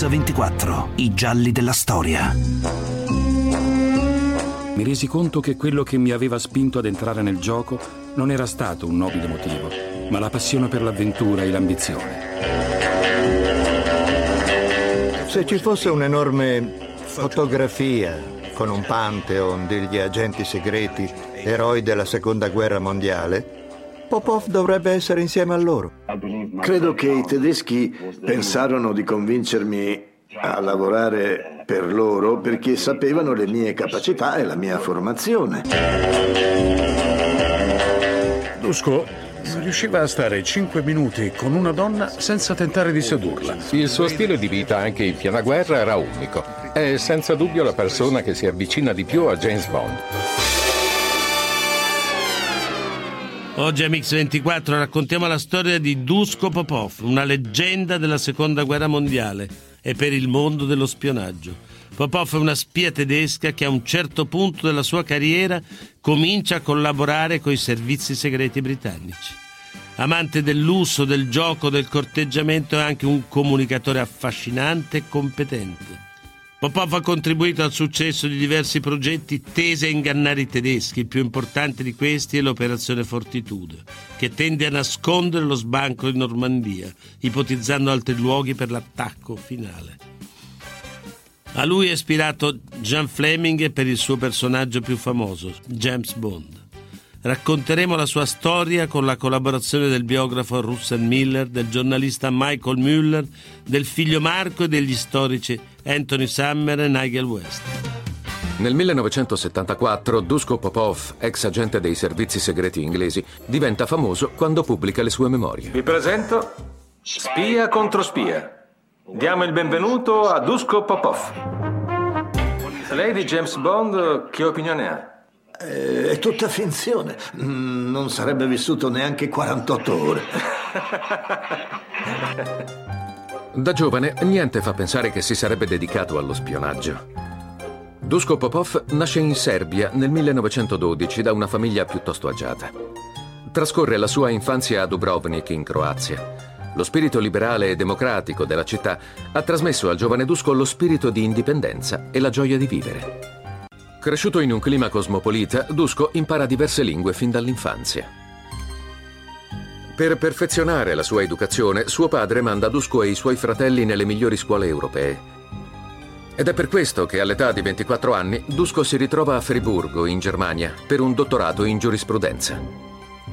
X24, i gialli della storia. Mi resi conto che quello che mi aveva spinto ad entrare nel gioco non era stato un nobile motivo, ma la passione per l'avventura e l'ambizione. Se ci fosse un'enorme fotografia con un pantheon degli agenti segreti, eroi della seconda guerra mondiale, Popov dovrebbe essere insieme a loro. Credo che i tedeschi pensarono di convincermi a lavorare per loro perché sapevano le mie capacità e la mia formazione. Dusko non riusciva a stare 5 minuti con una donna senza tentare di sedurla. Il suo stile di vita anche in piena guerra era unico. È senza dubbio la persona che si avvicina di più a James Bond. Oggi a Mix24 raccontiamo la storia di Dusko Popov, una leggenda della seconda guerra mondiale e per il mondo dello spionaggio. Popov è una spia tedesca che a un certo punto della sua carriera comincia a collaborare con i servizi segreti britannici. Amante del lusso, del gioco, del corteggiamento, è anche un comunicatore affascinante e competente. Popov ha contribuito al successo di diversi progetti tesi a ingannare i tedeschi. Il più importante di questi è l'operazione Fortitude, che tende a nascondere lo sbanco in Normandia, ipotizzando altri luoghi per l'attacco finale. A lui è ispirato Jean Fleming per il suo personaggio più famoso, James Bond. Racconteremo la sua storia con la collaborazione del biografo Russell Miller, del giornalista Michael Muller, del figlio Marco e degli storici Anthony Summer e Nigel West. Nel 1974 Dusko Popov, ex agente dei servizi segreti inglesi, diventa famoso quando pubblica le sue memorie. Vi presento Spia contro spia. Diamo il benvenuto a Dusko Popov. Lei di James Bond che opinione ha? È tutta finzione. Non sarebbe vissuto neanche 48 ore. Da giovane niente fa pensare che si sarebbe dedicato allo spionaggio. Dusko Popov nasce in Serbia nel 1912 da una famiglia piuttosto agiata. Trascorre la sua infanzia a Dubrovnik in Croazia. Lo spirito liberale e democratico della città ha trasmesso al giovane Dusko lo spirito di indipendenza e la gioia di vivere. Cresciuto in un clima cosmopolita, Dusko impara diverse lingue fin dall'infanzia. Per perfezionare la sua educazione, suo padre manda Dusko e i suoi fratelli nelle migliori scuole europee. Ed è per questo che all'età di 24 anni Dusko si ritrova a Friburgo, in Germania, per un dottorato in giurisprudenza.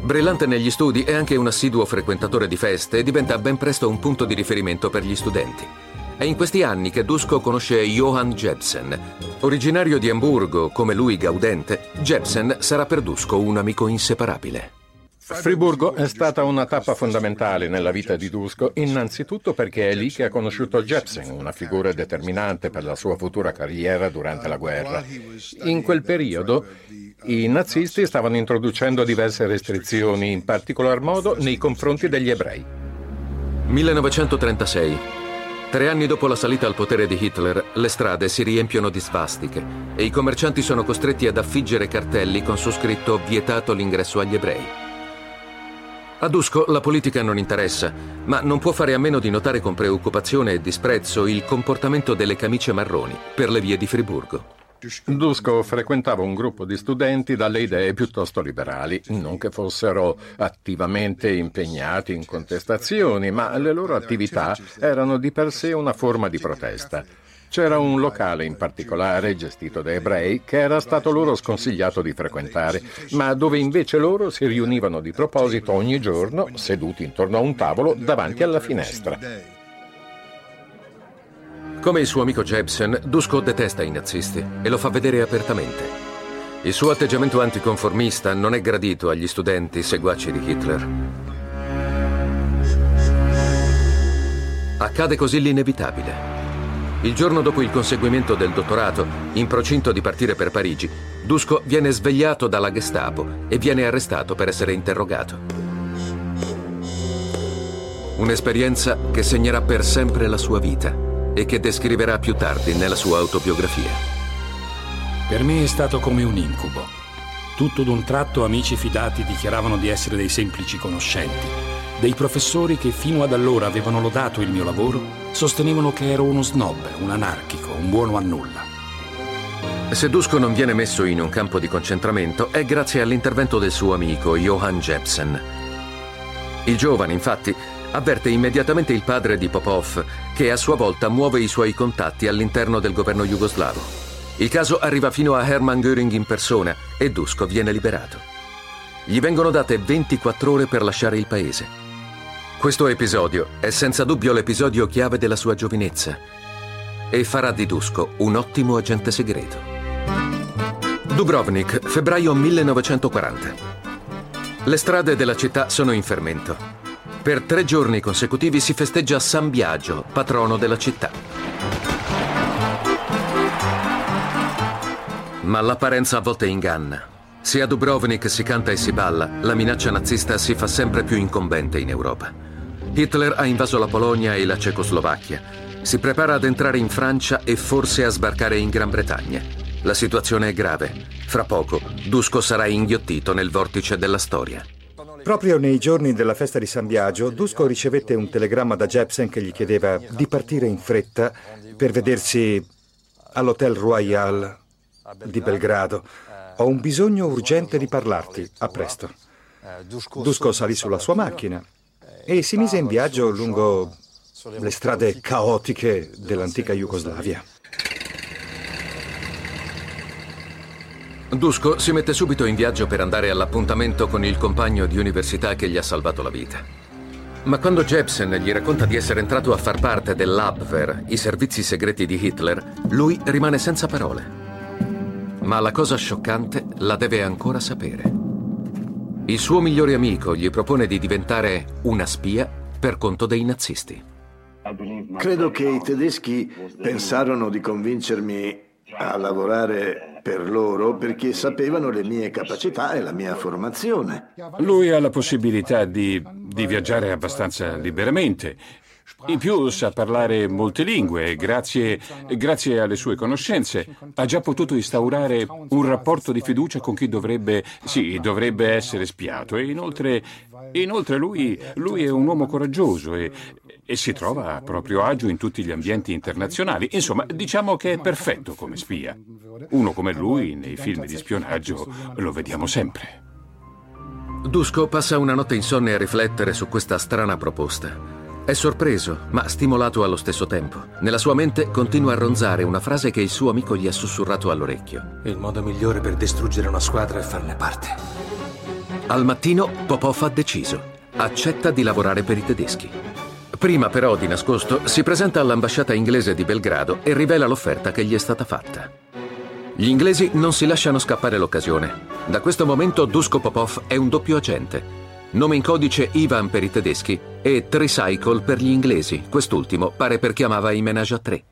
Brillante negli studi, è anche un assiduo frequentatore di feste e diventa ben presto un punto di riferimento per gli studenti. È in questi anni che Dusko conosce Johann Jebsen. Originario di Amburgo, come lui gaudente, Jebsen sarà per Dusko un amico inseparabile. Friburgo è stata una tappa fondamentale nella vita di Dusko, innanzitutto perché è lì che ha conosciuto Jepsen, una figura determinante per la sua futura carriera durante la guerra. In quel periodo i nazisti stavano introducendo diverse restrizioni, in particolar modo nei confronti degli ebrei. 1936. Tre anni dopo la salita al potere di Hitler, le strade si riempiono di svastiche e i commercianti sono costretti ad affiggere cartelli con su scritto vietato l'ingresso agli ebrei. A Dusko la politica non interessa, ma non può fare a meno di notare con preoccupazione e disprezzo il comportamento delle camicie marroni per le vie di Friburgo. Dusko frequentava un gruppo di studenti dalle idee piuttosto liberali, non che fossero attivamente impegnati in contestazioni, ma le loro attività erano di per sé una forma di protesta. C'era un locale in particolare, gestito da ebrei, che era stato loro sconsigliato di frequentare, ma dove invece loro si riunivano di proposito ogni giorno, seduti intorno a un tavolo davanti alla finestra. Come il suo amico Jebsen, Dusko detesta i nazisti e lo fa vedere apertamente. Il suo atteggiamento anticonformista non è gradito agli studenti seguaci di Hitler. Accade così l'inevitabile. Il giorno dopo il conseguimento del dottorato, in procinto di partire per Parigi, Dusko viene svegliato dalla Gestapo e viene arrestato per essere interrogato. Un'esperienza che segnerà per sempre la sua vita e che descriverà più tardi nella sua autobiografia. Per me è stato come un incubo. Tutto d'un tratto amici fidati dichiaravano di essere dei semplici conoscenti, dei professori che fino ad allora avevano lodato il mio lavoro, Sostenevano che ero uno snob, un anarchico, un buono a nulla. Se Dusko non viene messo in un campo di concentramento è grazie all'intervento del suo amico Johan Jepsen. Il giovane, infatti, avverte immediatamente il padre di Popov, che a sua volta muove i suoi contatti all'interno del governo jugoslavo. Il caso arriva fino a Hermann Göring in persona e Dusko viene liberato. Gli vengono date 24 ore per lasciare il paese. Questo episodio è senza dubbio l'episodio chiave della sua giovinezza e farà di Dusko un ottimo agente segreto. Dubrovnik, febbraio 1940. Le strade della città sono in fermento. Per tre giorni consecutivi si festeggia San Biagio, patrono della città. Ma l'apparenza a volte inganna. Se a Dubrovnik si canta e si balla, la minaccia nazista si fa sempre più incombente in Europa. Hitler ha invaso la Polonia e la Cecoslovacchia. Si prepara ad entrare in Francia e forse a sbarcare in Gran Bretagna. La situazione è grave. Fra poco, Dusko sarà inghiottito nel vortice della storia. Proprio nei giorni della festa di San Biagio, Dusko ricevette un telegramma da Jepsen che gli chiedeva di partire in fretta per vedersi all'Hotel Royal di Belgrado. Ho un bisogno urgente di parlarti. A presto. Dusko salì sulla sua macchina e si mise in viaggio lungo le strade caotiche dell'antica Jugoslavia. Dusko si mette subito in viaggio per andare all'appuntamento con il compagno di università che gli ha salvato la vita. Ma quando Jepsen gli racconta di essere entrato a far parte dell'Abwehr, i servizi segreti di Hitler, lui rimane senza parole. Ma la cosa scioccante la deve ancora sapere. Il suo migliore amico gli propone di diventare una spia per conto dei nazisti. Credo che i tedeschi pensarono di convincermi a lavorare per loro perché sapevano le mie capacità e la mia formazione. Lui ha la possibilità di, di viaggiare abbastanza liberamente. In più sa parlare molte lingue e grazie, grazie, alle sue conoscenze ha già potuto instaurare un rapporto di fiducia con chi dovrebbe, sì, dovrebbe essere spiato. E inoltre, inoltre lui, lui è un uomo coraggioso e, e si trova a proprio agio in tutti gli ambienti internazionali. Insomma, diciamo che è perfetto come spia. Uno come lui nei film di spionaggio lo vediamo sempre. Dusko passa una notte insonne a riflettere su questa strana proposta. È sorpreso, ma stimolato allo stesso tempo. Nella sua mente continua a ronzare una frase che il suo amico gli ha sussurrato all'orecchio. Il modo migliore per distruggere una squadra è farne parte. Al mattino Popov ha deciso. Accetta di lavorare per i tedeschi. Prima però, di nascosto, si presenta all'ambasciata inglese di Belgrado e rivela l'offerta che gli è stata fatta. Gli inglesi non si lasciano scappare l'occasione. Da questo momento Dusko Popov è un doppio agente. Nome in codice Ivan per i tedeschi e Tricycle per gli inglesi. Quest'ultimo pare per chiamava i menage a tre.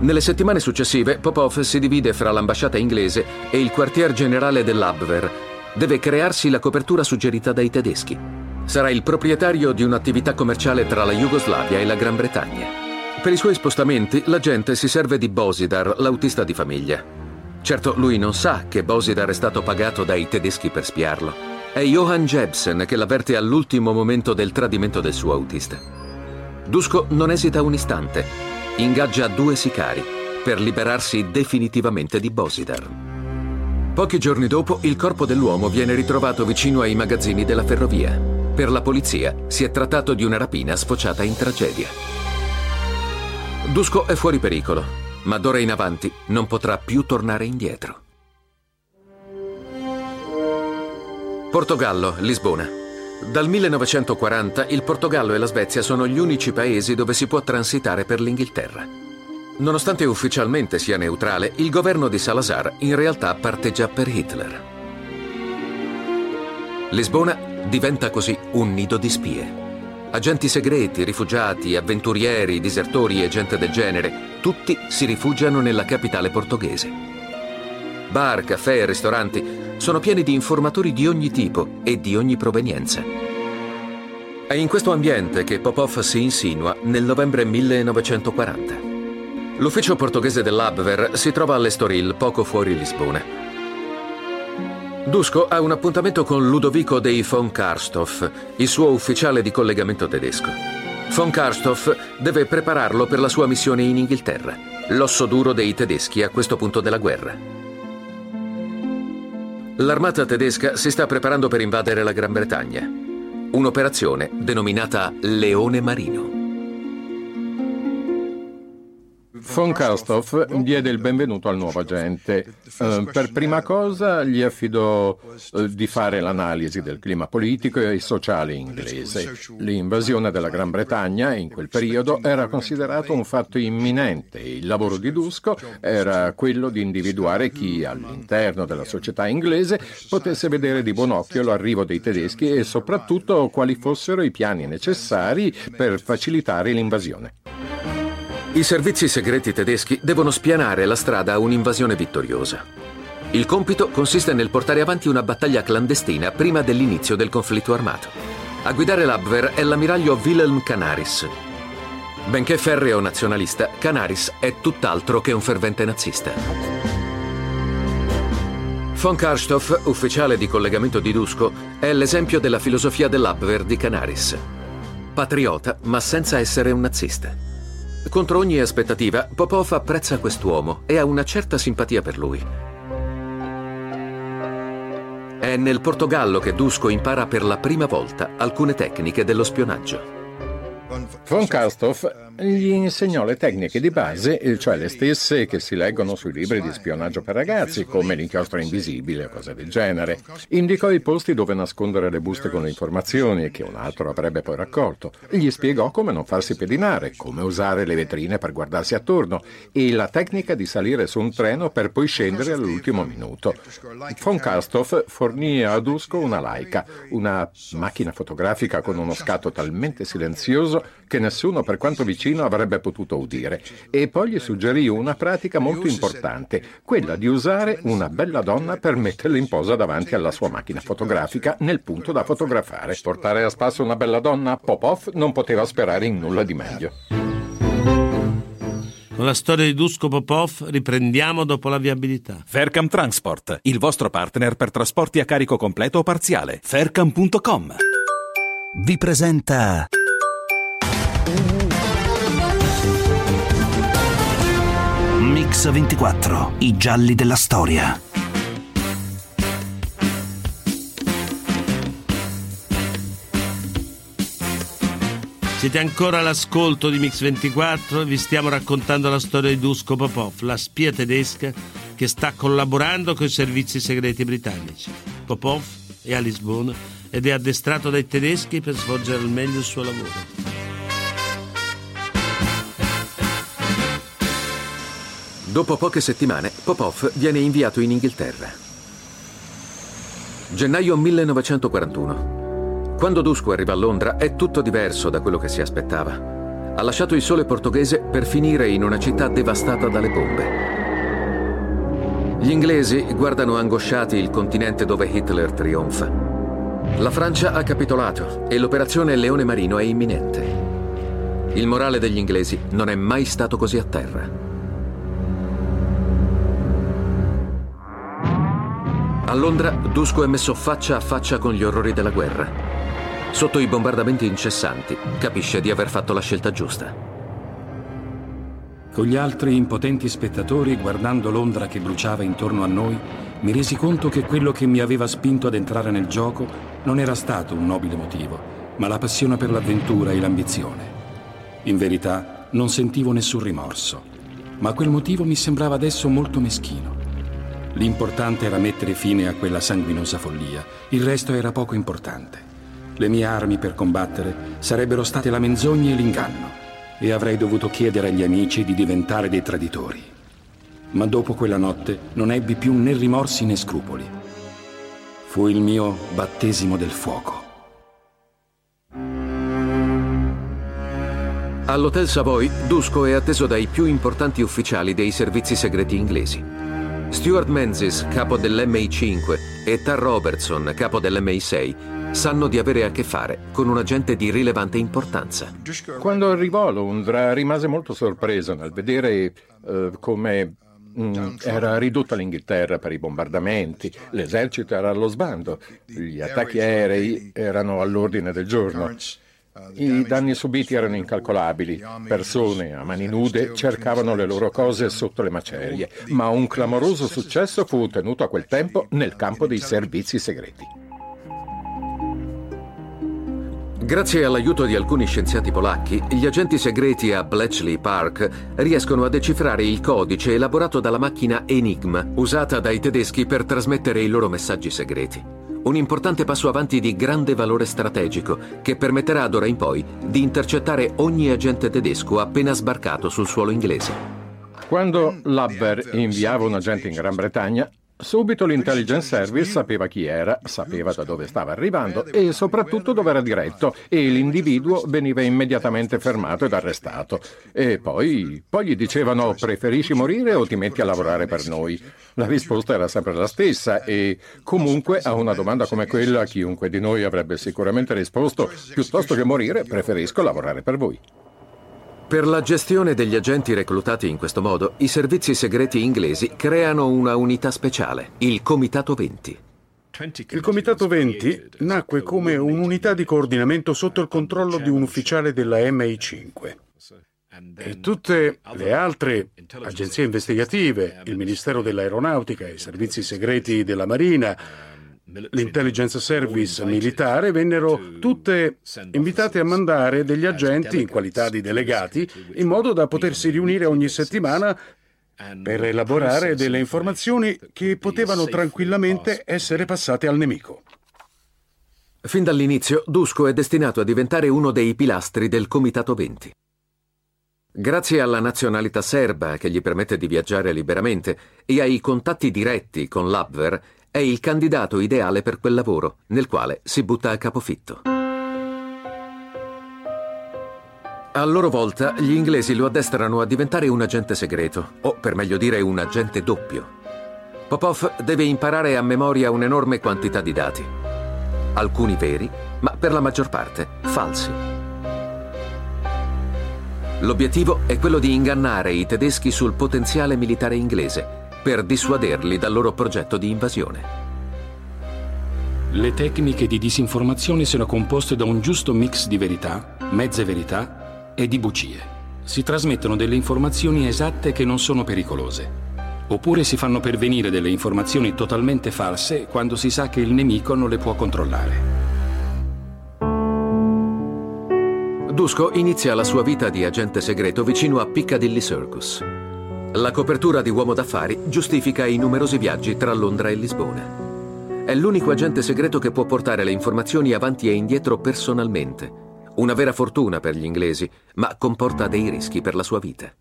Nelle settimane successive Popov si divide fra l'ambasciata inglese e il quartier generale dell'Abwehr. Deve crearsi la copertura suggerita dai tedeschi. Sarà il proprietario di un'attività commerciale tra la Jugoslavia e la Gran Bretagna. Per i suoi spostamenti, la gente si serve di Bosidar, l'autista di famiglia. Certo, lui non sa che Bosidar è stato pagato dai tedeschi per spiarlo. È Johann Jebsen che l'avverte all'ultimo momento del tradimento del suo autista. Dusko non esita un istante. Ingaggia due sicari per liberarsi definitivamente di Bosidar. Pochi giorni dopo, il corpo dell'uomo viene ritrovato vicino ai magazzini della ferrovia. Per la polizia si è trattato di una rapina sfociata in tragedia. Dusko è fuori pericolo, ma d'ora in avanti non potrà più tornare indietro. Portogallo, Lisbona. Dal 1940 il Portogallo e la Svezia sono gli unici paesi dove si può transitare per l'Inghilterra. Nonostante ufficialmente sia neutrale, il governo di Salazar in realtà parteggia per Hitler. Lisbona diventa così un nido di spie. Agenti segreti, rifugiati, avventurieri, disertori e gente del genere, tutti si rifugiano nella capitale portoghese. Bar, caffè e ristoranti sono pieni di informatori di ogni tipo e di ogni provenienza. È in questo ambiente che Popov si insinua nel novembre 1940. L'ufficio portoghese dell'Abwehr si trova all'Estoril, poco fuori Lisbona. Dusko ha un appuntamento con Ludovico dei von Karstoff, il suo ufficiale di collegamento tedesco. Von Karstoff deve prepararlo per la sua missione in Inghilterra, l'osso duro dei tedeschi a questo punto della guerra. L'armata tedesca si sta preparando per invadere la Gran Bretagna. Un'operazione denominata Leone Marino. Von Karstoff diede il benvenuto al nuovo agente. Eh, per prima cosa gli affidò eh, di fare l'analisi del clima politico e sociale inglese. L'invasione della Gran Bretagna in quel periodo era considerato un fatto imminente. Il lavoro di Dusko era quello di individuare chi all'interno della società inglese potesse vedere di buon occhio l'arrivo dei tedeschi e soprattutto quali fossero i piani necessari per facilitare l'invasione. I servizi segreti tedeschi devono spianare la strada a un'invasione vittoriosa. Il compito consiste nel portare avanti una battaglia clandestina prima dell'inizio del conflitto armato. A guidare l'Abwehr è l'ammiraglio Wilhelm Canaris. Benché ferreo nazionalista, Canaris è tutt'altro che un fervente nazista. Von Karstoff, ufficiale di collegamento di Dusko, è l'esempio della filosofia dell'Abwehr di Canaris. Patriota, ma senza essere un nazista. Contro ogni aspettativa, Popov apprezza quest'uomo e ha una certa simpatia per lui. È nel Portogallo che Dusko impara per la prima volta alcune tecniche dello spionaggio. Von Karstoff gli insegnò le tecniche di base, cioè le stesse che si leggono sui libri di spionaggio per ragazzi, come l'inchiostro invisibile o cose del genere. Indicò i posti dove nascondere le buste con le informazioni che un altro avrebbe poi raccolto. Gli spiegò come non farsi pedinare, come usare le vetrine per guardarsi attorno e la tecnica di salire su un treno per poi scendere all'ultimo minuto. Von Karstoff fornì a Dusko una Leica, una macchina fotografica con uno scatto talmente silenzioso che nessuno, per quanto vicino, vicino avrebbe potuto udire e poi gli suggerì una pratica molto importante, quella di usare una bella donna per metterla in posa davanti alla sua macchina fotografica nel punto da fotografare. Portare a spasso una bella donna, Popov non poteva sperare in nulla di meglio. Con la storia di Dusko Popov riprendiamo dopo la viabilità. Faircam Transport, il vostro partner per trasporti a carico completo o parziale. Faircam.com vi presenta Mix 24, i gialli della storia. Siete ancora all'ascolto di Mix 24 e vi stiamo raccontando la storia di Dusko Popov, la spia tedesca che sta collaborando con i servizi segreti britannici. Popov è a Lisbona ed è addestrato dai tedeschi per svolgere al meglio il suo lavoro. Dopo poche settimane, Popov viene inviato in Inghilterra. Gennaio 1941. Quando Dusko arriva a Londra è tutto diverso da quello che si aspettava. Ha lasciato il sole portoghese per finire in una città devastata dalle bombe. Gli inglesi guardano angosciati il continente dove Hitler trionfa. La Francia ha capitolato e l'operazione Leone Marino è imminente. Il morale degli inglesi non è mai stato così a terra. A Londra, Dusko è messo faccia a faccia con gli orrori della guerra. Sotto i bombardamenti incessanti, capisce di aver fatto la scelta giusta. Con gli altri impotenti spettatori, guardando Londra che bruciava intorno a noi, mi resi conto che quello che mi aveva spinto ad entrare nel gioco non era stato un nobile motivo, ma la passione per l'avventura e l'ambizione. In verità, non sentivo nessun rimorso, ma quel motivo mi sembrava adesso molto meschino. L'importante era mettere fine a quella sanguinosa follia, il resto era poco importante. Le mie armi per combattere sarebbero state la menzogna e l'inganno e avrei dovuto chiedere agli amici di diventare dei traditori. Ma dopo quella notte non ebbi più né rimorsi né scrupoli. Fu il mio battesimo del fuoco. All'Hotel Savoy, Dusko è atteso dai più importanti ufficiali dei servizi segreti inglesi. Stuart Menzies, capo dell'MI5, e Tar Robertson, capo dell'MI6, sanno di avere a che fare con un agente di rilevante importanza. Quando arrivò a Londra rimase molto sorpreso nel vedere uh, come mm, era ridotta l'Inghilterra per i bombardamenti, l'esercito era allo sbando, gli attacchi aerei erano all'ordine del giorno. I danni subiti erano incalcolabili. Persone a mani nude cercavano le loro cose sotto le macerie, ma un clamoroso successo fu ottenuto a quel tempo nel campo dei servizi segreti. Grazie all'aiuto di alcuni scienziati polacchi, gli agenti segreti a Bletchley Park riescono a decifrare il codice elaborato dalla macchina Enigma, usata dai tedeschi per trasmettere i loro messaggi segreti. Un importante passo avanti di grande valore strategico che permetterà d'ora in poi di intercettare ogni agente tedesco appena sbarcato sul suolo inglese. Quando Labber inviava un agente in Gran Bretagna, Subito l'intelligence service sapeva chi era, sapeva da dove stava arrivando e soprattutto dove era diretto e l'individuo veniva immediatamente fermato ed arrestato. E poi, poi gli dicevano preferisci morire o ti metti a lavorare per noi? La risposta era sempre la stessa e comunque a una domanda come quella chiunque di noi avrebbe sicuramente risposto piuttosto che morire preferisco lavorare per voi. Per la gestione degli agenti reclutati in questo modo, i servizi segreti inglesi creano una unità speciale, il Comitato 20. Il Comitato 20 nacque come un'unità di coordinamento sotto il controllo di un ufficiale della MI5. E tutte le altre agenzie investigative, il Ministero dell'Aeronautica, i servizi segreti della Marina, l'intelligence service militare vennero tutte invitate a mandare degli agenti in qualità di delegati in modo da potersi riunire ogni settimana per elaborare delle informazioni che potevano tranquillamente essere passate al nemico. Fin dall'inizio, Dusko è destinato a diventare uno dei pilastri del Comitato 20. Grazie alla nazionalità serba che gli permette di viaggiare liberamente e ai contatti diretti con l'Abwehr, è il candidato ideale per quel lavoro, nel quale si butta a capofitto. A loro volta, gli inglesi lo addestrano a diventare un agente segreto, o per meglio dire un agente doppio. Popov deve imparare a memoria un'enorme quantità di dati, alcuni veri, ma per la maggior parte falsi. L'obiettivo è quello di ingannare i tedeschi sul potenziale militare inglese per dissuaderli dal loro progetto di invasione. Le tecniche di disinformazione sono composte da un giusto mix di verità, mezze verità e di bugie. Si trasmettono delle informazioni esatte che non sono pericolose. Oppure si fanno pervenire delle informazioni totalmente false quando si sa che il nemico non le può controllare. Dusko inizia la sua vita di agente segreto vicino a Piccadilly Circus. La copertura di uomo d'affari giustifica i numerosi viaggi tra Londra e Lisbona. È l'unico agente segreto che può portare le informazioni avanti e indietro personalmente una vera fortuna per gli inglesi, ma comporta dei rischi per la sua vita.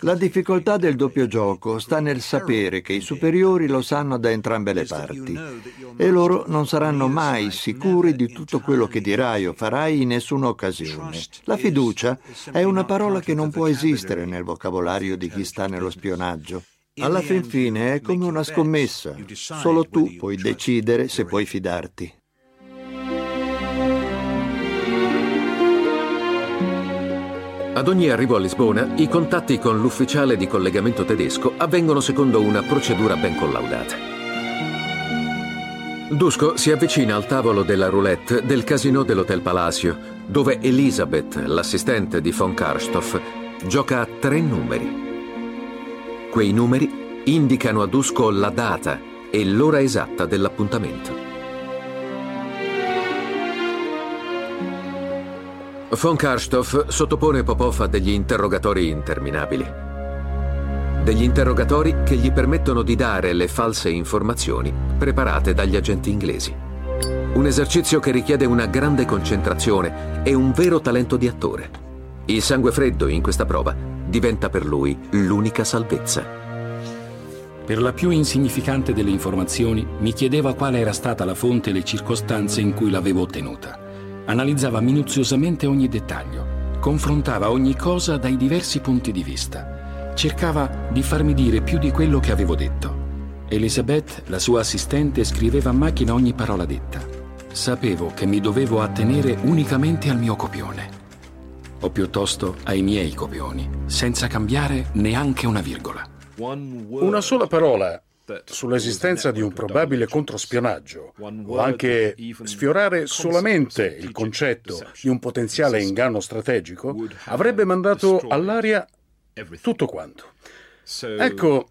La difficoltà del doppio gioco sta nel sapere che i superiori lo sanno da entrambe le parti e loro non saranno mai sicuri di tutto quello che dirai o farai in nessuna occasione. La fiducia è una parola che non può esistere nel vocabolario di chi sta nello spionaggio. Alla fin fine è come una scommessa. Solo tu puoi decidere se puoi fidarti. Ad ogni arrivo a Lisbona, i contatti con l'ufficiale di collegamento tedesco avvengono secondo una procedura ben collaudata. Dusko si avvicina al tavolo della roulette del casino dell'Hotel Palacio, dove Elisabeth, l'assistente di von Karstoff, gioca a tre numeri. Quei numeri indicano a Dusko la data e l'ora esatta dell'appuntamento. Von Karstoff sottopone Popov a degli interrogatori interminabili. Degli interrogatori che gli permettono di dare le false informazioni preparate dagli agenti inglesi. Un esercizio che richiede una grande concentrazione e un vero talento di attore. Il sangue freddo in questa prova diventa per lui l'unica salvezza. Per la più insignificante delle informazioni mi chiedeva quale era stata la fonte e le circostanze in cui l'avevo ottenuta analizzava minuziosamente ogni dettaglio, confrontava ogni cosa dai diversi punti di vista, cercava di farmi dire più di quello che avevo detto. Elisabeth, la sua assistente, scriveva a macchina ogni parola detta. Sapevo che mi dovevo attenere unicamente al mio copione, o piuttosto ai miei copioni, senza cambiare neanche una virgola. Una sola parola sull'esistenza di un probabile controspionaggio o anche sfiorare solamente il concetto di un potenziale inganno strategico avrebbe mandato all'aria tutto quanto. Ecco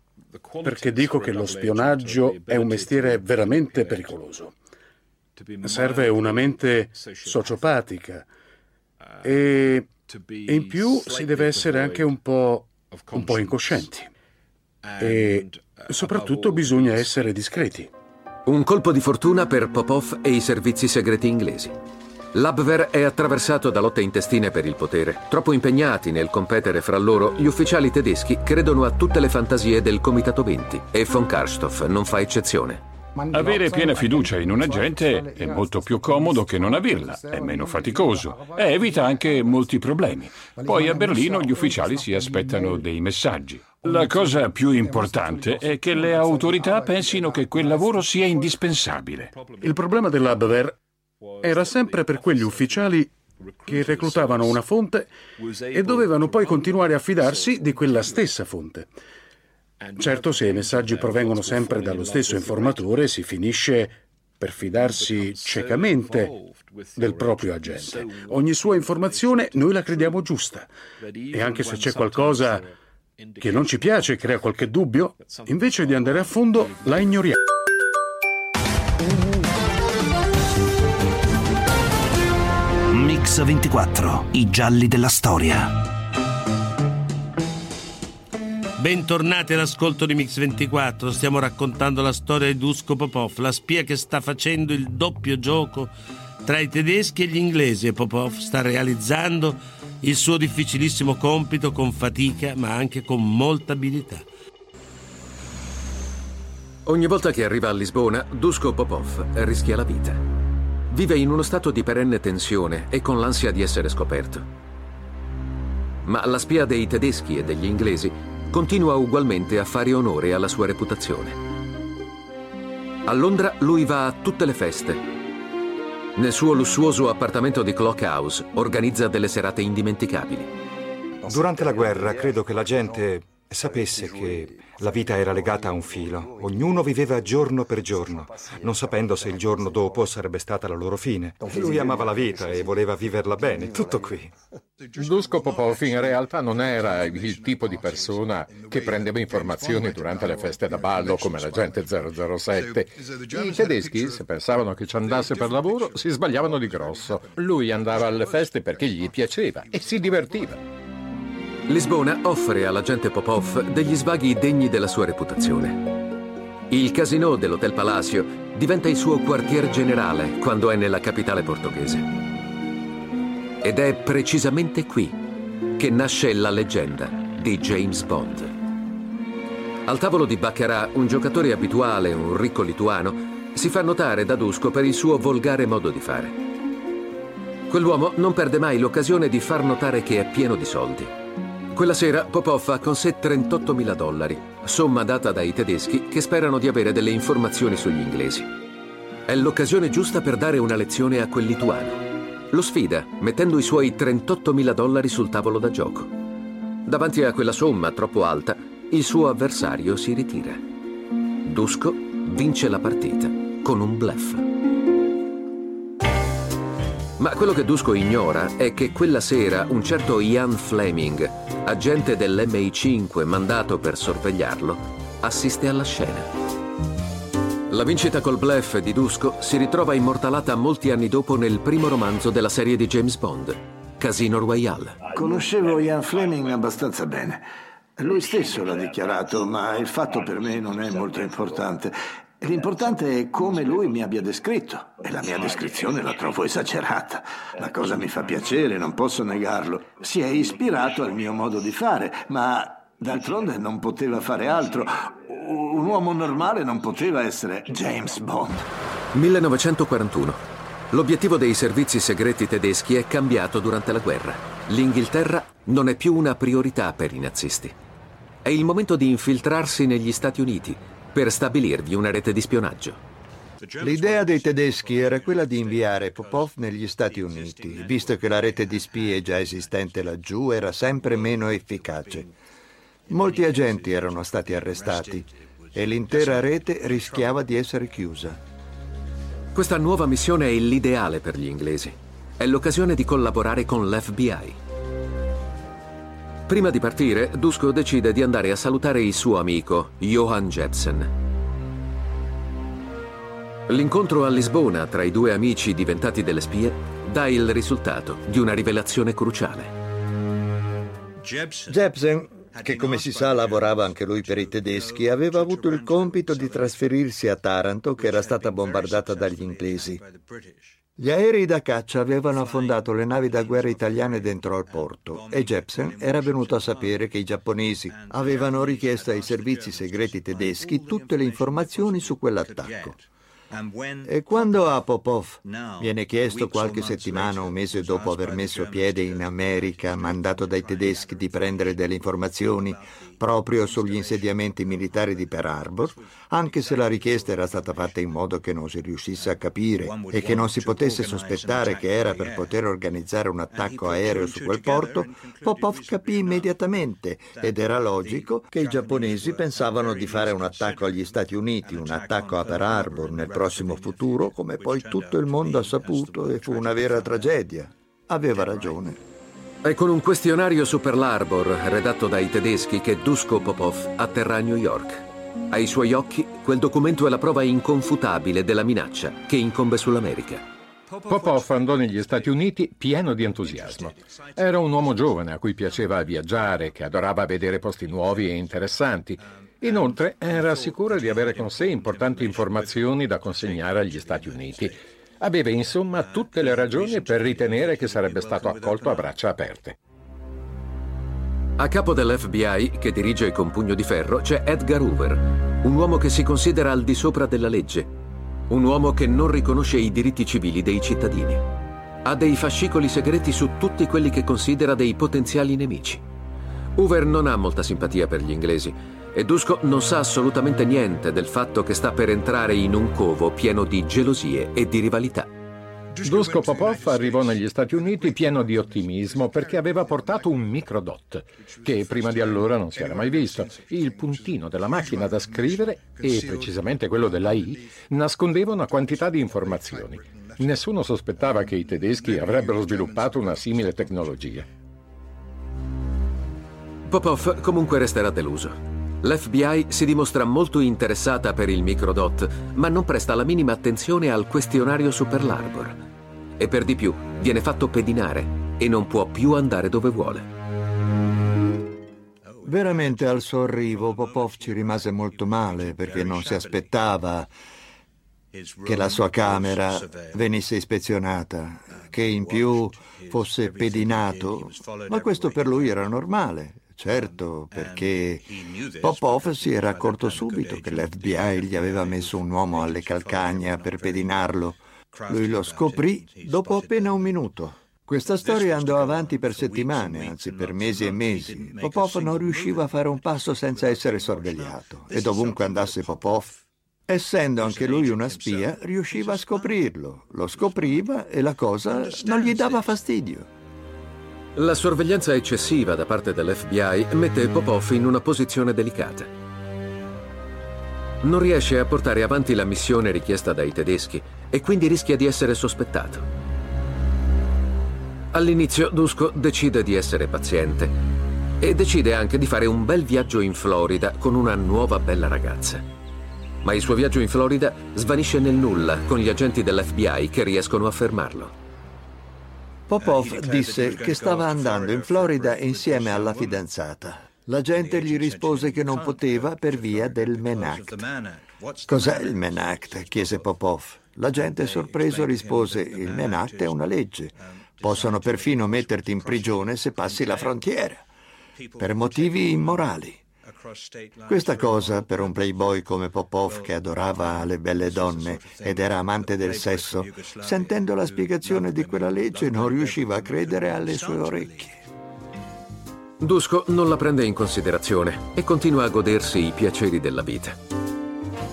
perché dico che lo spionaggio è un mestiere veramente pericoloso. Serve una mente sociopatica e, in più si deve essere anche un po', un po incoscienti. E soprattutto bisogna essere discreti. Un colpo di fortuna per Popov e i servizi segreti inglesi. L'Abwehr è attraversato da lotte intestine per il potere. Troppo impegnati nel competere fra loro, gli ufficiali tedeschi credono a tutte le fantasie del Comitato 20 e von Karstoff non fa eccezione. Avere piena fiducia in un agente è molto più comodo che non averla, è meno faticoso e evita anche molti problemi. Poi a Berlino gli ufficiali si aspettano dei messaggi. La cosa più importante è che le autorità pensino che quel lavoro sia indispensabile. Il problema dell'Abwehr era sempre per quegli ufficiali che reclutavano una fonte e dovevano poi continuare a fidarsi di quella stessa fonte. Certo, se i messaggi provengono sempre dallo stesso informatore, si finisce per fidarsi ciecamente del proprio agente. Ogni sua informazione noi la crediamo giusta e anche se c'è qualcosa che non ci piace e crea qualche dubbio, invece di andare a fondo la ignoriamo. Mix 24, i gialli della storia. Bentornati all'ascolto di Mix 24, stiamo raccontando la storia di Dusko Popov, la spia che sta facendo il doppio gioco tra i tedeschi e gli inglesi e Popov sta realizzando il suo difficilissimo compito con fatica ma anche con molta abilità. Ogni volta che arriva a Lisbona, Dusko Popov rischia la vita. Vive in uno stato di perenne tensione e con l'ansia di essere scoperto. Ma la spia dei tedeschi e degli inglesi continua ugualmente a fare onore alla sua reputazione. A Londra lui va a tutte le feste. Nel suo lussuoso appartamento di Clock House organizza delle serate indimenticabili. Durante la guerra credo che la gente sapesse che la vita era legata a un filo. Ognuno viveva giorno per giorno, non sapendo se il giorno dopo sarebbe stata la loro fine. Lui amava la vita e voleva viverla bene, tutto qui. Dusko Popov in realtà non era il tipo di persona che prendeva informazioni durante le feste da ballo come l'agente 007. I tedeschi, se pensavano che ci andasse per lavoro, si sbagliavano di grosso. Lui andava alle feste perché gli piaceva e si divertiva. Lisbona offre all'agente Popov degli svaghi degni della sua reputazione. Il casino dell'Hotel Palacio diventa il suo quartier generale quando è nella capitale portoghese. Ed è precisamente qui che nasce la leggenda di James Bond. Al tavolo di Baccarat, un giocatore abituale, un ricco lituano, si fa notare da Dusko per il suo volgare modo di fare. Quell'uomo non perde mai l'occasione di far notare che è pieno di soldi. Quella sera Popov ha con sé 38.000 dollari, somma data dai tedeschi che sperano di avere delle informazioni sugli inglesi. È l'occasione giusta per dare una lezione a quel lituano. Lo sfida, mettendo i suoi 38.000 dollari sul tavolo da gioco. Davanti a quella somma troppo alta, il suo avversario si ritira. Dusko vince la partita con un bluff. Ma quello che Dusko ignora è che quella sera un certo Ian Fleming, agente dell'MI5 mandato per sorvegliarlo, assiste alla scena. La vincita col bluff di Dusko si ritrova immortalata molti anni dopo nel primo romanzo della serie di James Bond, Casino Royale. Conoscevo Ian Fleming abbastanza bene. Lui stesso l'ha dichiarato, ma il fatto per me non è molto importante. L'importante è come lui mi abbia descritto e la mia descrizione la trovo esagerata. La cosa mi fa piacere, non posso negarlo. Si è ispirato al mio modo di fare, ma d'altronde non poteva fare altro. Un uomo normale non poteva essere James Bond. 1941. L'obiettivo dei servizi segreti tedeschi è cambiato durante la guerra. L'Inghilterra non è più una priorità per i nazisti. È il momento di infiltrarsi negli Stati Uniti per stabilirvi una rete di spionaggio. L'idea dei tedeschi era quella di inviare Popov negli Stati Uniti, visto che la rete di spie già esistente laggiù era sempre meno efficace. Molti agenti erano stati arrestati e l'intera rete rischiava di essere chiusa. Questa nuova missione è l'ideale per gli inglesi. È l'occasione di collaborare con l'FBI. Prima di partire, Dusko decide di andare a salutare il suo amico, Johan Jepsen. L'incontro a Lisbona tra i due amici diventati delle spie dà il risultato di una rivelazione cruciale. Jepsen, che come si sa lavorava anche lui per i tedeschi, aveva avuto il compito di trasferirsi a Taranto che era stata bombardata dagli inglesi. Gli aerei da caccia avevano affondato le navi da guerra italiane dentro al porto e Jepsen era venuto a sapere che i giapponesi avevano richiesto ai servizi segreti tedeschi tutte le informazioni su quell'attacco. E quando a Popov viene chiesto qualche settimana o mese dopo aver messo piede in America, mandato dai tedeschi di prendere delle informazioni proprio sugli insediamenti militari di Pearl Harbor, anche se la richiesta era stata fatta in modo che non si riuscisse a capire e che non si potesse sospettare che era per poter organizzare un attacco aereo su quel porto, Popov capì immediatamente ed era logico che i giapponesi pensavano di fare un attacco agli Stati Uniti, un attacco a Pearl Harbor nel prossimo futuro, come poi tutto il mondo ha saputo e fu una vera tragedia. Aveva ragione. È con un questionario su Pearl Harbor, redatto dai tedeschi, che Dusko Popov atterra a New York. Ai suoi occhi, quel documento è la prova inconfutabile della minaccia che incombe sull'America. Popov andò negli Stati Uniti pieno di entusiasmo. Era un uomo giovane a cui piaceva viaggiare, che adorava vedere posti nuovi e interessanti. Inoltre era sicuro di avere con sé importanti informazioni da consegnare agli Stati Uniti Aveva insomma tutte le ragioni per ritenere che sarebbe stato accolto a braccia aperte. A capo dell'FBI, che dirige con pugno di ferro, c'è Edgar Hoover, un uomo che si considera al di sopra della legge, un uomo che non riconosce i diritti civili dei cittadini. Ha dei fascicoli segreti su tutti quelli che considera dei potenziali nemici. Hoover non ha molta simpatia per gli inglesi e Dusko non sa assolutamente niente del fatto che sta per entrare in un covo pieno di gelosie e di rivalità. Dusko Popov arrivò negli Stati Uniti pieno di ottimismo perché aveva portato un microdot, che prima di allora non si era mai visto. Il puntino della macchina da scrivere, e precisamente quello della I, nascondeva una quantità di informazioni. Nessuno sospettava che i tedeschi avrebbero sviluppato una simile tecnologia. Popov comunque resterà deluso. L'FBI si dimostra molto interessata per il microdot, ma non presta la minima attenzione al questionario su Pearl Harbor. E per di più viene fatto pedinare e non può più andare dove vuole. Veramente al suo arrivo Popov ci rimase molto male perché non si aspettava che la sua camera venisse ispezionata, che in più fosse pedinato, ma questo per lui era normale. Certo, perché Popov si era accorto subito che l'FBI gli aveva messo un uomo alle calcagna per pedinarlo. Lui lo scoprì dopo appena un minuto. Questa storia andò avanti per settimane, anzi per mesi e mesi. Popov non riusciva a fare un passo senza essere sorvegliato e dovunque andasse Popov, essendo anche lui una spia, riusciva a scoprirlo. Lo scopriva e la cosa non gli dava fastidio. La sorveglianza eccessiva da parte dell'FBI mette Popov in una posizione delicata. Non riesce a portare avanti la missione richiesta dai tedeschi e quindi rischia di essere sospettato. All'inizio Dusko decide di essere paziente e decide anche di fare un bel viaggio in Florida con una nuova bella ragazza. Ma il suo viaggio in Florida svanisce nel nulla con gli agenti dell'FBI che riescono a fermarlo. Popov disse che stava andando in Florida insieme alla fidanzata. La gente gli rispose che non poteva per via del Menact. Cos'è il Menact? chiese Popov. La gente sorpreso rispose il Menact è una legge. Possono perfino metterti in prigione se passi la frontiera, per motivi immorali. Questa cosa per un playboy come Popov che adorava le belle donne ed era amante del sesso, sentendo la spiegazione di quella legge non riusciva a credere alle sue orecchie. Dusko non la prende in considerazione e continua a godersi i piaceri della vita.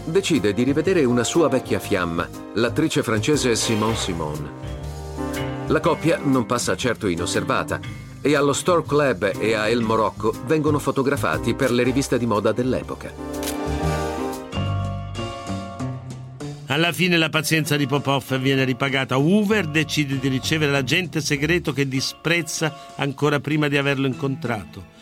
Decide di rivedere una sua vecchia fiamma, l'attrice francese Simone Simone. La coppia non passa certo inosservata e allo Store Club e a El Morocco vengono fotografati per le riviste di moda dell'epoca. Alla fine la pazienza di Popov viene ripagata. Hoover decide di ricevere l'agente segreto che disprezza ancora prima di averlo incontrato.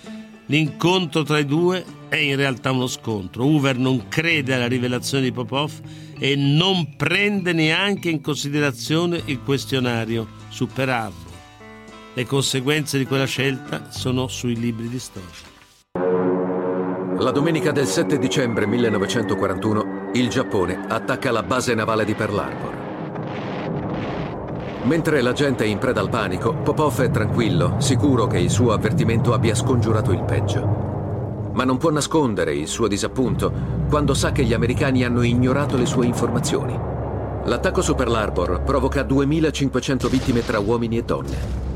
L'incontro tra i due è in realtà uno scontro. Hoover non crede alla rivelazione di Popov e non prende neanche in considerazione il questionario su Pearl Harbor. Le conseguenze di quella scelta sono sui libri di storia. La domenica del 7 dicembre 1941 il Giappone attacca la base navale di Pearl Harbor. Mentre la gente è in preda al panico, Popov è tranquillo, sicuro che il suo avvertimento abbia scongiurato il peggio. Ma non può nascondere il suo disappunto quando sa che gli americani hanno ignorato le sue informazioni. L'attacco su Pearl Harbor provoca 2500 vittime tra uomini e donne.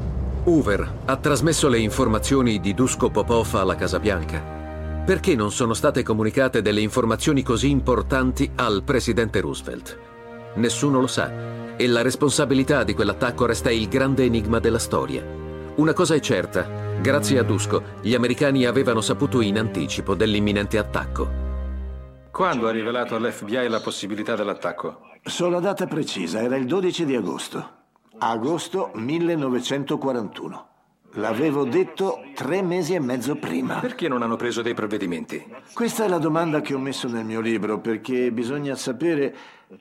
Hoover ha trasmesso le informazioni di Dusko Popov alla Casa Bianca. Perché non sono state comunicate delle informazioni così importanti al presidente Roosevelt? Nessuno lo sa e la responsabilità di quell'attacco resta il grande enigma della storia. Una cosa è certa, grazie a Dusko, gli americani avevano saputo in anticipo dell'imminente attacco. Quando ha rivelato all'FBI la possibilità dell'attacco? So la data precisa, era il 12 di agosto. Agosto 1941. L'avevo detto tre mesi e mezzo prima. Perché non hanno preso dei provvedimenti? Questa è la domanda che ho messo nel mio libro, perché bisogna sapere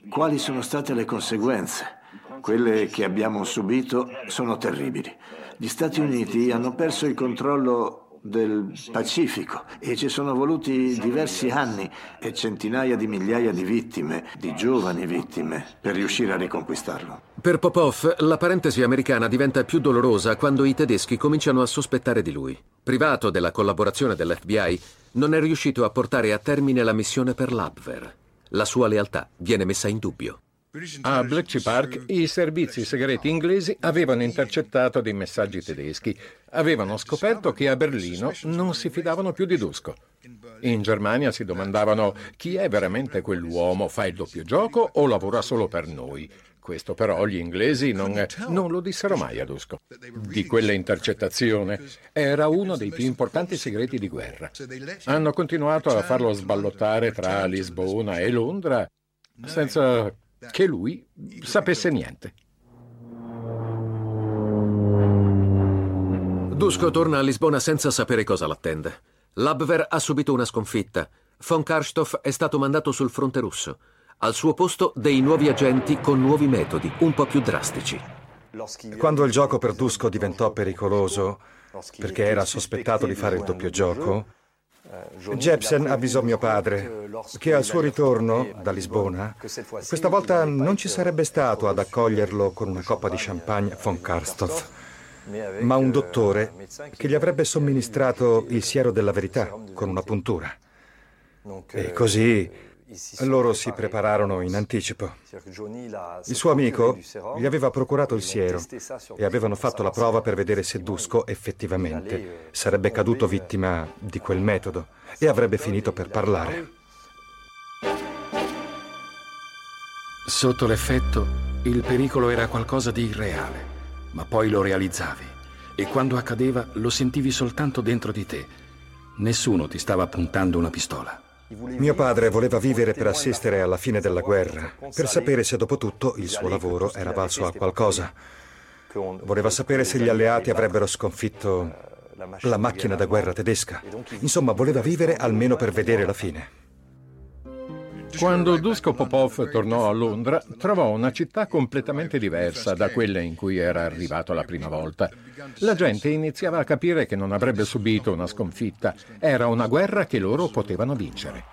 quali sono state le conseguenze. Quelle che abbiamo subito sono terribili. Gli Stati Uniti hanno perso il controllo del Pacifico e ci sono voluti diversi anni e centinaia di migliaia di vittime, di giovani vittime, per riuscire a riconquistarlo. Per Popov, la parentesi americana diventa più dolorosa quando i tedeschi cominciano a sospettare di lui. Privato della collaborazione dell'FBI, non è riuscito a portare a termine la missione per l'Abwehr. La sua lealtà viene messa in dubbio. A Bletchley Park i servizi segreti inglesi avevano intercettato dei messaggi tedeschi. Avevano scoperto che a Berlino non si fidavano più di Dusko. In Germania si domandavano chi è veramente quell'uomo, fa il doppio gioco o lavora solo per noi. Questo però gli inglesi non, non lo dissero mai a Dusko. Di quella intercettazione era uno dei più importanti segreti di guerra. Hanno continuato a farlo sballottare tra Lisbona e Londra senza che lui sapesse niente. Dusko torna a Lisbona senza sapere cosa l'attende. L'Abwehr ha subito una sconfitta. Von Karstoff è stato mandato sul fronte russo. Al suo posto dei nuovi agenti con nuovi metodi, un po' più drastici. Quando il gioco per Dusko diventò pericoloso, perché era sospettato di fare il doppio gioco, Jepsen avvisò mio padre che al suo ritorno da Lisbona, questa volta non ci sarebbe stato ad accoglierlo con una coppa di champagne von Karstoff, ma un dottore che gli avrebbe somministrato il siero della verità con una puntura. E così loro si prepararono in anticipo. Il suo amico gli aveva procurato il siero e avevano fatto la prova per vedere se Dusko effettivamente sarebbe caduto vittima di quel metodo e avrebbe finito per parlare. Sotto l'effetto, il pericolo era qualcosa di irreale, ma poi lo realizzavi e quando accadeva lo sentivi soltanto dentro di te. Nessuno ti stava puntando una pistola. Mio padre voleva vivere per assistere alla fine della guerra, per sapere se dopo tutto il suo lavoro era valso a qualcosa. Voleva sapere se gli alleati avrebbero sconfitto la macchina da guerra tedesca. Insomma, voleva vivere almeno per vedere la fine. Quando Dusko Popov tornò a Londra, trovò una città completamente diversa da quella in cui era arrivato la prima volta. La gente iniziava a capire che non avrebbe subito una sconfitta. Era una guerra che loro potevano vincere.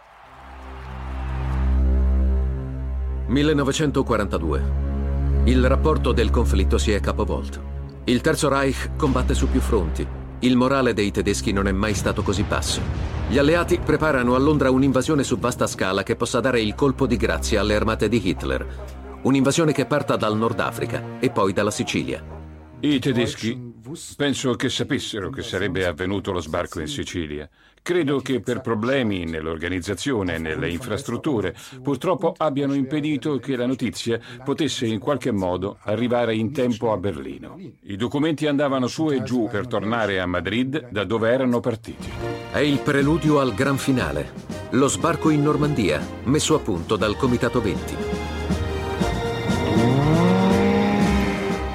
1942. Il rapporto del conflitto si è capovolto. Il Terzo Reich combatte su più fronti. Il morale dei tedeschi non è mai stato così basso. Gli alleati preparano a Londra un'invasione su vasta scala che possa dare il colpo di grazia alle armate di Hitler. Un'invasione che parta dal Nord Africa e poi dalla Sicilia. I tedeschi penso che sapessero che sarebbe avvenuto lo sbarco in Sicilia. Credo che per problemi nell'organizzazione e nelle infrastrutture purtroppo abbiano impedito che la notizia potesse in qualche modo arrivare in tempo a Berlino. I documenti andavano su e giù per tornare a Madrid da dove erano partiti. È il preludio al gran finale, lo sbarco in Normandia, messo a punto dal Comitato 20.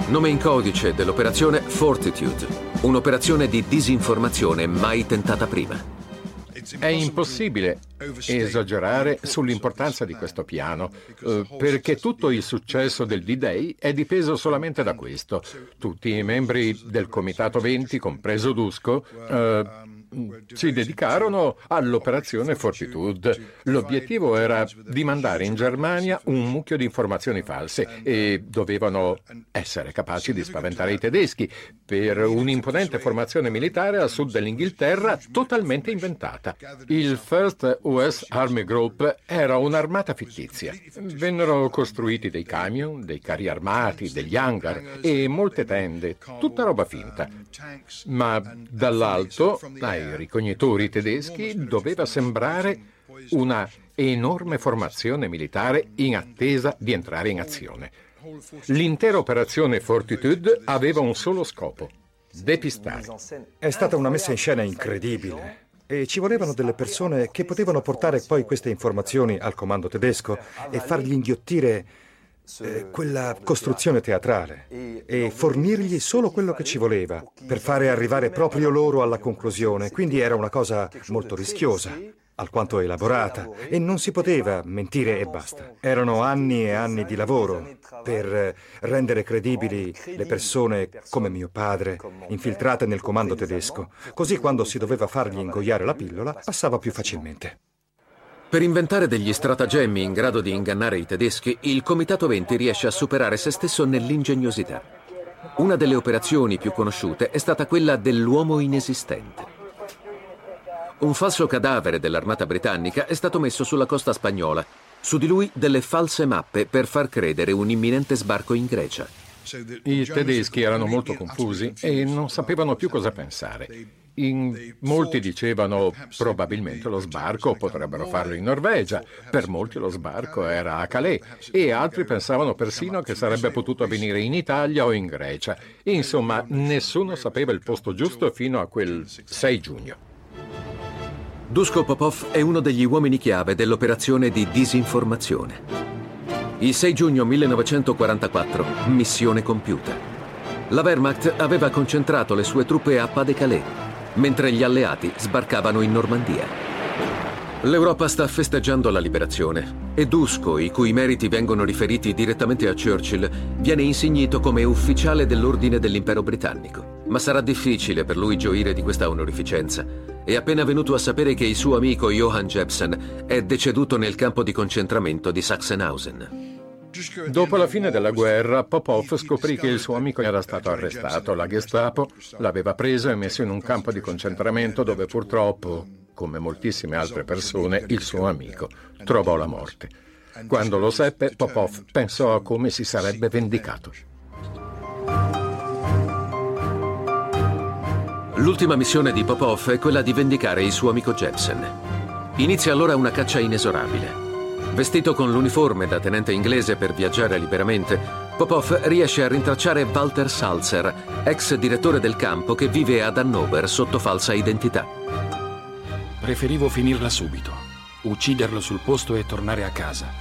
Nome in codice dell'operazione Fortitude, un'operazione di disinformazione mai tentata prima. È impossibile esagerare sull'importanza di questo piano, eh, perché tutto il successo del D-Day è dipeso solamente da questo. Tutti i membri del Comitato 20, compreso Dusko, eh, si dedicarono all'operazione Fortitude. L'obiettivo era di mandare in Germania un mucchio di informazioni false e dovevano essere capaci di spaventare i tedeschi per un'imponente formazione militare a sud dell'Inghilterra totalmente inventata. Il First US Army Group era un'armata fittizia. Vennero costruiti dei camion, dei carri armati, degli hangar e molte tende, tutta roba finta. Ma dall'alto, ai ricognitori tedeschi, doveva sembrare una enorme formazione militare in attesa di entrare in azione. L'intera operazione Fortitude aveva un solo scopo, depistare. È stata una messa in scena incredibile. E ci volevano delle persone che potevano portare poi queste informazioni al comando tedesco e fargli inghiottire quella costruzione teatrale e fornirgli solo quello che ci voleva per fare arrivare proprio loro alla conclusione. Quindi era una cosa molto rischiosa, alquanto elaborata, e non si poteva mentire e basta. Erano anni e anni di lavoro per rendere credibili le persone come mio padre, infiltrate nel comando tedesco. Così quando si doveva fargli ingoiare la pillola, passava più facilmente. Per inventare degli stratagemmi in grado di ingannare i tedeschi, il Comitato 20 riesce a superare se stesso nell'ingegnosità. Una delle operazioni più conosciute è stata quella dell'uomo inesistente. Un falso cadavere dell'armata britannica è stato messo sulla costa spagnola. Su di lui delle false mappe per far credere un imminente sbarco in Grecia. I tedeschi erano molto confusi e non sapevano più cosa pensare. In molti dicevano probabilmente lo sbarco potrebbero farlo in Norvegia, per molti lo sbarco era a Calais e altri pensavano persino che sarebbe potuto avvenire in Italia o in Grecia. Insomma, nessuno sapeva il posto giusto fino a quel 6 giugno. Dusko Popov è uno degli uomini chiave dell'operazione di disinformazione. Il 6 giugno 1944, missione compiuta. La Wehrmacht aveva concentrato le sue truppe a Pas-de-Calais mentre gli alleati sbarcavano in Normandia. L'Europa sta festeggiando la liberazione e Dusko, i cui meriti vengono riferiti direttamente a Churchill, viene insignito come ufficiale dell'ordine dell'impero britannico. Ma sarà difficile per lui gioire di questa onorificenza. È appena venuto a sapere che il suo amico Johann Jebsen è deceduto nel campo di concentramento di Sachsenhausen. Dopo la fine della guerra, Popov scoprì che il suo amico era stato arrestato. La Gestapo l'aveva preso e messo in un campo di concentramento dove purtroppo, come moltissime altre persone, il suo amico trovò la morte. Quando lo seppe, Popov pensò a come si sarebbe vendicato. L'ultima missione di Popov è quella di vendicare il suo amico Jepsen. Inizia allora una caccia inesorabile. Vestito con l'uniforme da tenente inglese per viaggiare liberamente, Popov riesce a rintracciare Walter Salzer, ex direttore del campo che vive ad Hannover sotto falsa identità. Preferivo finirla subito, ucciderlo sul posto e tornare a casa.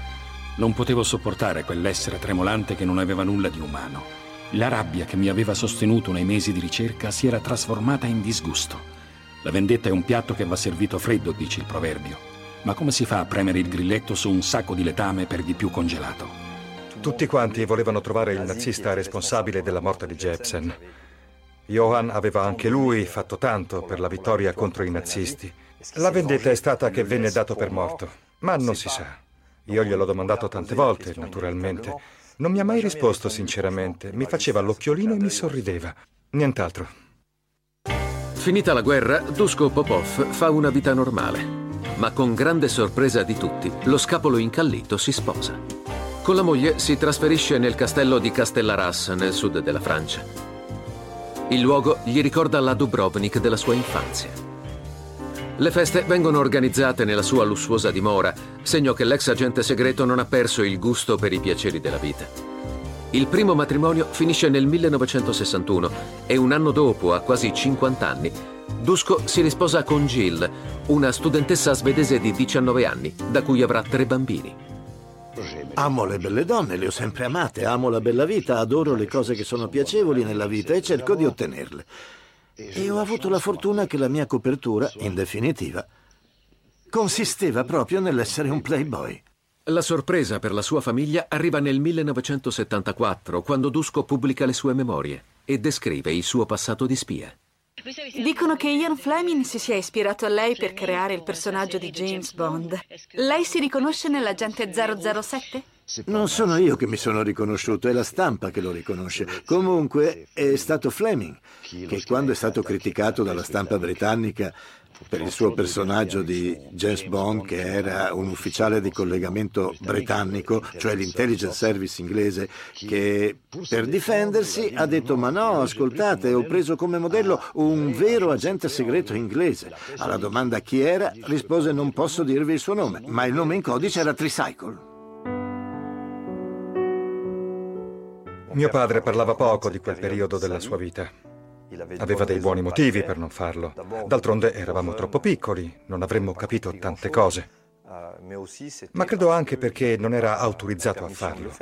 Non potevo sopportare quell'essere tremolante che non aveva nulla di umano. La rabbia che mi aveva sostenuto nei mesi di ricerca si era trasformata in disgusto. La vendetta è un piatto che va servito freddo, dice il proverbio. Ma come si fa a premere il grilletto su un sacco di letame per di più congelato? Tutti quanti volevano trovare il nazista responsabile della morte di Jepsen. Johann aveva anche lui fatto tanto per la vittoria contro i nazisti. La vendetta è stata che venne dato per morto, ma non si sa. Io gliel'ho domandato tante volte, naturalmente. Non mi ha mai risposto sinceramente. Mi faceva l'occhiolino e mi sorrideva. Nient'altro. Finita la guerra, Dusko Popov fa una vita normale ma con grande sorpresa di tutti, lo scapolo incallito si sposa. Con la moglie si trasferisce nel castello di Castellaras, nel sud della Francia. Il luogo gli ricorda la Dubrovnik della sua infanzia. Le feste vengono organizzate nella sua lussuosa dimora, segno che l'ex agente segreto non ha perso il gusto per i piaceri della vita. Il primo matrimonio finisce nel 1961 e un anno dopo, a quasi 50 anni, Dusko si risposa con Jill, una studentessa svedese di 19 anni, da cui avrà tre bambini. Amo le belle donne, le ho sempre amate, amo la bella vita, adoro le cose che sono piacevoli nella vita e cerco di ottenerle. E ho avuto la fortuna che la mia copertura, in definitiva, consisteva proprio nell'essere un playboy. La sorpresa per la sua famiglia arriva nel 1974, quando Dusko pubblica le sue memorie e descrive il suo passato di spia. Dicono che Ian Fleming si sia ispirato a lei per creare il personaggio di James Bond. Lei si riconosce nell'agente 007? Non sono io che mi sono riconosciuto, è la stampa che lo riconosce. Comunque è stato Fleming che quando è stato criticato dalla stampa britannica per il suo personaggio di James Bond, che era un ufficiale di collegamento britannico, cioè l'intelligence service inglese, che per difendersi ha detto ma no, ascoltate, ho preso come modello un vero agente segreto inglese. Alla domanda chi era, rispose non posso dirvi il suo nome, ma il nome in codice era Tricycle. Mio padre parlava poco di quel periodo della sua vita. Aveva dei buoni motivi per non farlo. D'altronde eravamo troppo piccoli, non avremmo capito tante cose. Ma credo anche perché non era autorizzato a farlo.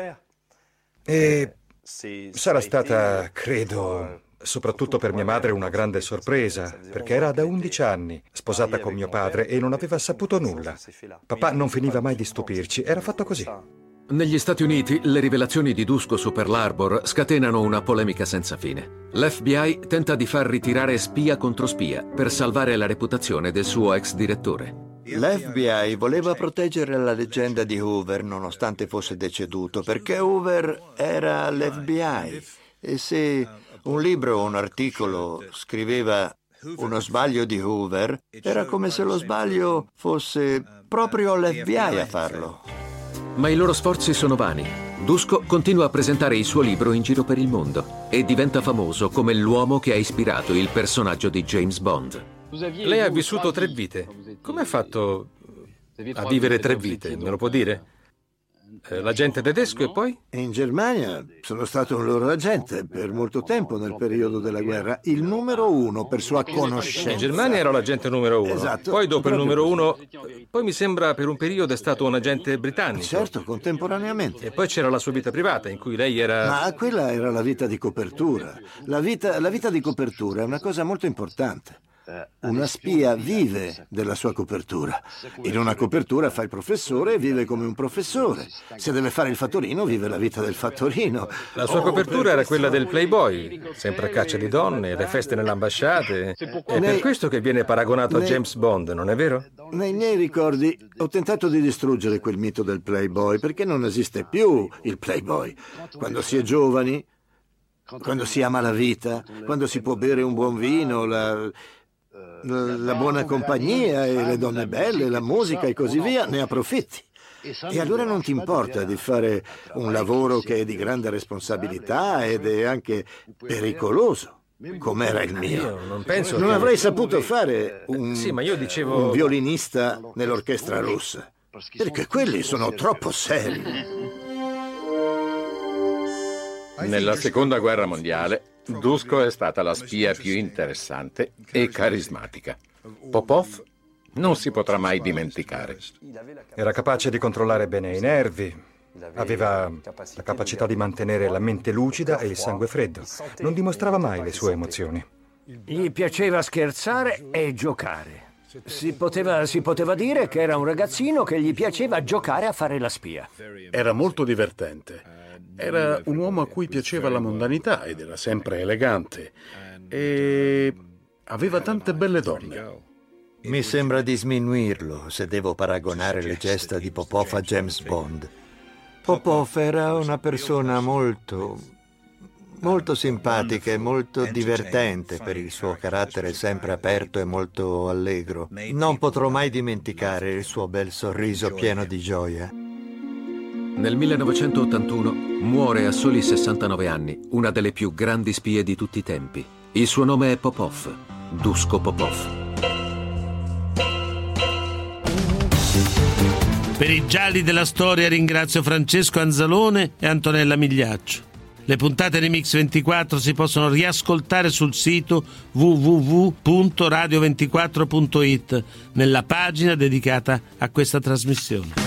E sarà stata, credo, soprattutto per mia madre, una grande sorpresa, perché era da 11 anni, sposata con mio padre e non aveva saputo nulla. Papà non finiva mai di stupirci, era fatto così. Negli Stati Uniti le rivelazioni di Dusko su Pearl Harbor scatenano una polemica senza fine. L'FBI tenta di far ritirare spia contro spia per salvare la reputazione del suo ex direttore. L'FBI voleva proteggere la leggenda di Hoover nonostante fosse deceduto, perché Hoover era l'FBI. E se un libro o un articolo scriveva uno sbaglio di Hoover, era come se lo sbaglio fosse proprio l'FBI a farlo. Ma i loro sforzi sono vani. Dusko continua a presentare il suo libro in giro per il mondo e diventa famoso come l'uomo che ha ispirato il personaggio di James Bond. Lei ha vissuto tre vite. Come ha fatto a vivere tre vite? Me lo può dire? Eh, l'agente tedesco e poi? In Germania sono stato un loro agente per molto tempo nel periodo della guerra, il numero uno per sua conoscenza. In Germania ero l'agente numero uno. Esatto. Poi dopo il numero uno, poi mi sembra per un periodo è stato un agente britannico. Certo, contemporaneamente. E poi c'era la sua vita privata in cui lei era... Ma quella era la vita di copertura. La vita, la vita di copertura è una cosa molto importante. Una spia vive della sua copertura. In una copertura fa il professore e vive come un professore. Se deve fare il fattorino, vive la vita del fattorino. La sua copertura era quella del Playboy, sempre a caccia di donne, le feste nelle ambasciate. È per questo che viene paragonato a James Bond, non è vero? Nei miei ricordi ho tentato di distruggere quel mito del Playboy perché non esiste più il Playboy. Quando si è giovani, quando si ama la vita, quando si può bere un buon vino, la la buona compagnia e le donne belle, la musica e così via, ne approfitti. E allora non ti importa di fare un lavoro che è di grande responsabilità ed è anche pericoloso, come era il mio. Io non penso Non che- avrei saputo fare un, Sì, dicevo- un violinista nell'orchestra russa, perché quelli sono troppo seri. Nella seconda guerra mondiale, Dusko è stata la spia più interessante e carismatica. Popov non si potrà mai dimenticare. Era capace di controllare bene i nervi, aveva la capacità di mantenere la mente lucida e il sangue freddo. Non dimostrava mai le sue emozioni. Gli piaceva scherzare e giocare. Si poteva, si poteva dire che era un ragazzino che gli piaceva giocare a fare la spia. Era molto divertente. Era un uomo a cui piaceva la mondanità ed era sempre elegante. E aveva tante belle donne. Mi sembra di sminuirlo se devo paragonare le gesta di Popov a James Bond. Popov era una persona molto, molto simpatica e molto divertente per il suo carattere sempre aperto e molto allegro. Non potrò mai dimenticare il suo bel sorriso pieno di gioia. Nel 1981 muore a soli 69 anni una delle più grandi spie di tutti i tempi. Il suo nome è Popov, Dusko Popov. Per i gialli della storia ringrazio Francesco Anzalone e Antonella Migliaccio. Le puntate di Mix 24 si possono riascoltare sul sito www.radio24.it nella pagina dedicata a questa trasmissione.